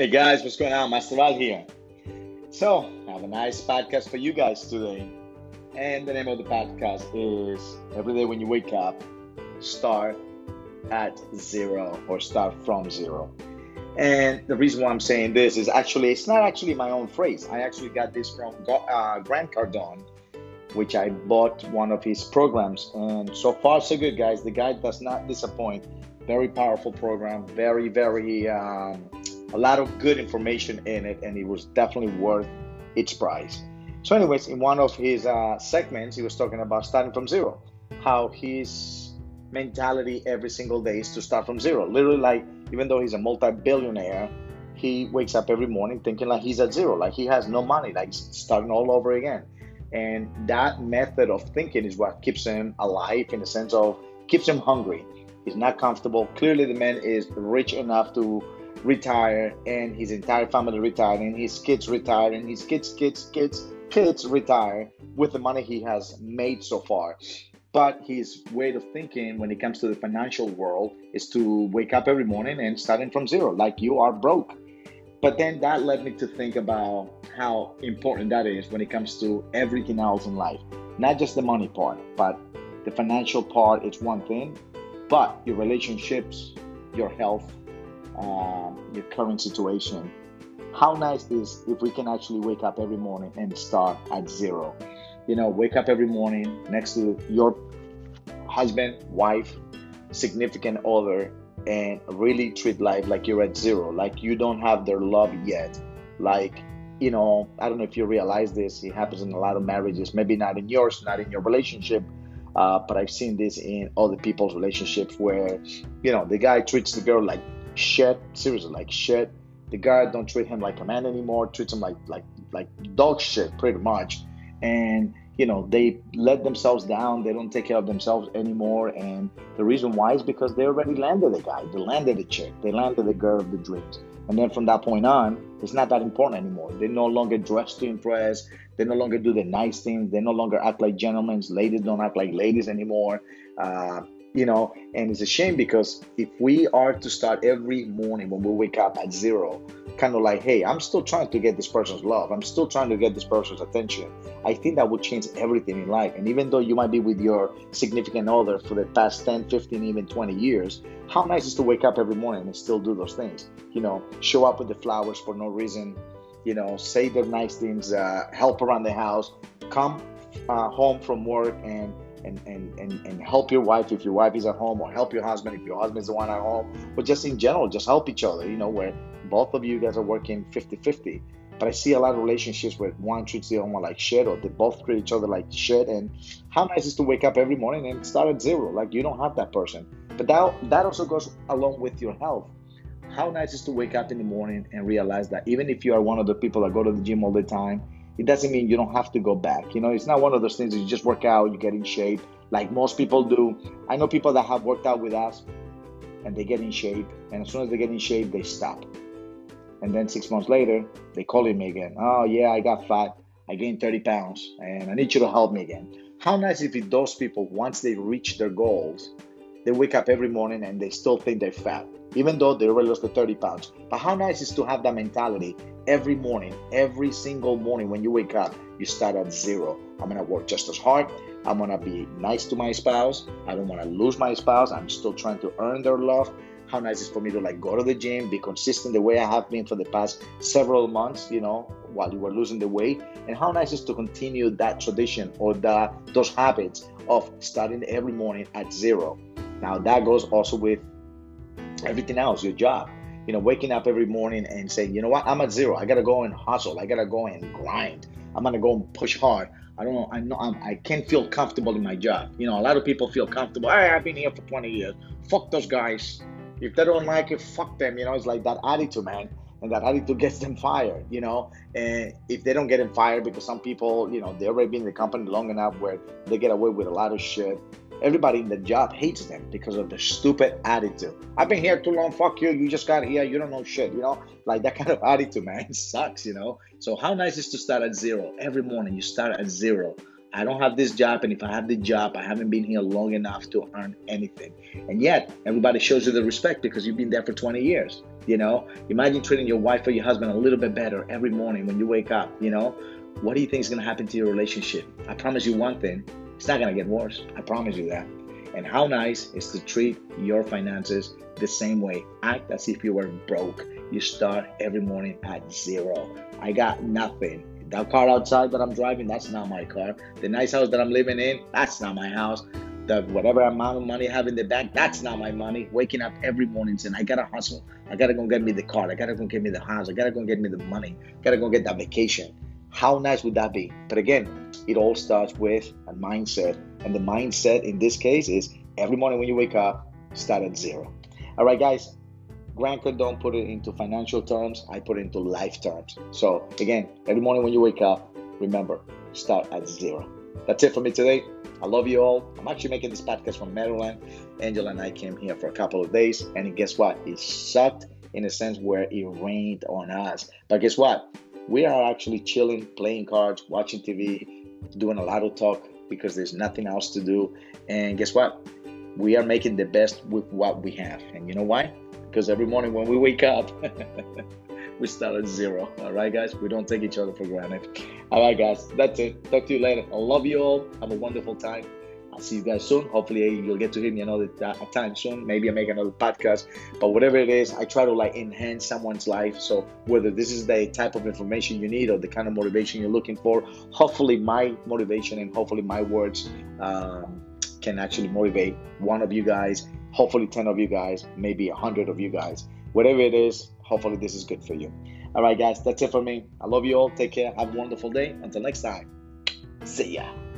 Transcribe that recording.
Hey guys, what's going on? Master Val here. So, I have a nice podcast for you guys today. And the name of the podcast is Every Day When You Wake Up, Start at Zero or Start from Zero. And the reason why I'm saying this is actually, it's not actually my own phrase. I actually got this from uh, Grant Cardone, which I bought one of his programs. And so far, so good, guys. The guy does not disappoint. Very powerful program, very, very, um, a lot of good information in it, and it was definitely worth its price. So, anyways, in one of his uh, segments, he was talking about starting from zero, how his mentality every single day is to start from zero. Literally, like, even though he's a multi billionaire, he wakes up every morning thinking like he's at zero, like he has no money, like starting all over again. And that method of thinking is what keeps him alive in the sense of keeps him hungry. He's not comfortable. Clearly, the man is rich enough to retire, and his entire family retired, and his kids retired, and his kids, kids, kids, kids retire with the money he has made so far. But his way of thinking when it comes to the financial world is to wake up every morning and starting from zero, like you are broke. But then that led me to think about how important that is when it comes to everything else in life. Not just the money part, but the financial part is one thing, but your relationships, your health, uh, your current situation. How nice is if we can actually wake up every morning and start at zero? You know, wake up every morning next to your husband, wife, significant other, and really treat life like you're at zero, like you don't have their love yet. Like, you know, I don't know if you realize this, it happens in a lot of marriages, maybe not in yours, not in your relationship, uh, but I've seen this in other people's relationships where, you know, the guy treats the girl like shit, seriously, like shit. The guy don't treat him like a man anymore, treats him like like like dog shit, pretty much. And you know they let themselves down. They don't take care of themselves anymore. And the reason why is because they already landed the guy. They landed the chick. They landed the girl of the dreams. And then from that point on it's not that important anymore. They no longer dress to impress. They no longer do the nice things. They no longer act like gentlemen. Ladies don't act like ladies anymore. Uh, you know and it's a shame because if we are to start every morning when we wake up at zero kind of like hey i'm still trying to get this person's love. I'm still trying to get this person's attention. I think that would change everything in life. And even though you might be with your significant other for the past 10 15 even 20 years how nice is to wake up every morning and still do those things? You know show up with the flowers for no reason you know say the nice things uh, help around the house come uh, home from work and and, and, and, and help your wife if your wife is at home or help your husband if your husband is the one at home. But just in general just help each other you know where both of you guys are working 50-50 but i see a lot of relationships where one treats the other one like shit or they both treat each other like shit. And how nice is to wake up every morning and start at zero. Like you don't have that person. But that that also goes along with your health. How nice is to wake up in the morning and realize that even if you are one of the people that go to the gym all the time it doesn't mean you don't have to go back. You know, it's not one of those things you just work out, you get in shape, like most people do. I know people that have worked out with us and they get in shape, and as soon as they get in shape, they stop. And then six months later, they call me again. Oh, yeah, I got fat. I gained 30 pounds, and I need you to help me again. How nice if those people, once they reach their goals, they wake up every morning and they still think they're fat, even though they already lost the 30 pounds. But how nice is to have that mentality every morning, every single morning when you wake up, you start at zero. I'm gonna work just as hard. I'm gonna be nice to my spouse. I don't wanna lose my spouse. I'm still trying to earn their love. How nice is for me to like go to the gym, be consistent the way I have been for the past several months, you know, while you were losing the weight. And how nice is to continue that tradition or that those habits of starting every morning at zero. Now that goes also with everything else, your job you know, waking up every morning and saying, you know what, I'm at zero. I gotta go and hustle. I gotta go and grind. I'm gonna go and push hard. I don't know. I know I'm, I can not feel comfortable in my job. You know, a lot of people feel comfortable. Hey, I've been here for 20 years. Fuck those guys. If they don't like it, fuck them. You know, it's like that attitude, man. And that attitude gets them fired, you know. And if they don't get them fired, because some people, you know, they already been in the company long enough where they get away with a lot of shit everybody in the job hates them because of the stupid attitude. I've been here too long. Fuck you. You just got here. You don't know shit. You know, like that kind of attitude, man, it sucks. You know. So how nice is to start at zero every morning? You start at zero. I don't have this job, and if I have the job, I haven't been here long enough to earn anything. And yet, everybody shows you the respect because you've been there for 20 years. You know, imagine treating your wife or your husband a little bit better every morning when you wake up. You know, what do you think is going to happen to your relationship? I promise you one thing it's not going to get worse. I promise you that. And how nice is to treat your finances the same way. Act as if you were broke. You start every morning at zero. I got nothing. That car outside that I'm driving, that's not my car. The nice house that I'm living in, that's not my house. The whatever amount of money I have in the bank, that's not my money. Waking up every morning saying, I gotta hustle. I gotta go get me the car. I gotta go get me the house. I gotta go get me the money. I gotta go get that vacation. How nice would that be? But again, it all starts with a mindset. And the mindset in this case is every morning when you wake up, start at zero. All right, guys, Grant Cardone put it into financial terms. I put it into life terms. So again, every morning when you wake up, remember, start at zero. That's it for me today. I love you all. I'm actually making this podcast from Maryland. Angela and I came here for a couple of days, and guess what? It sucked in a sense where it rained on us. But guess what? We are actually chilling, playing cards, watching TV, doing a lot of talk because there's nothing else to do. And guess what? We are making the best with what we have. And you know why? because every morning when we wake up, we start at zero. All right, guys, we don't take each other for granted. All right, guys, that's it. Talk to you later. I love you all. Have a wonderful time. See you guys soon. Hopefully, you'll get to hear me another time soon. Maybe I make another podcast. But whatever it is, I try to like enhance someone's life. So whether this is the type of information you need or the kind of motivation you're looking for, hopefully my motivation and hopefully my words um, can actually motivate one of you guys hopefully 10 of you guys, maybe 100 of you guys. Whatever it is, hopefully this is good for you. All right, guys, that's it for me. I love you all. Take care. Have a wonderful day. Until next time, see ya.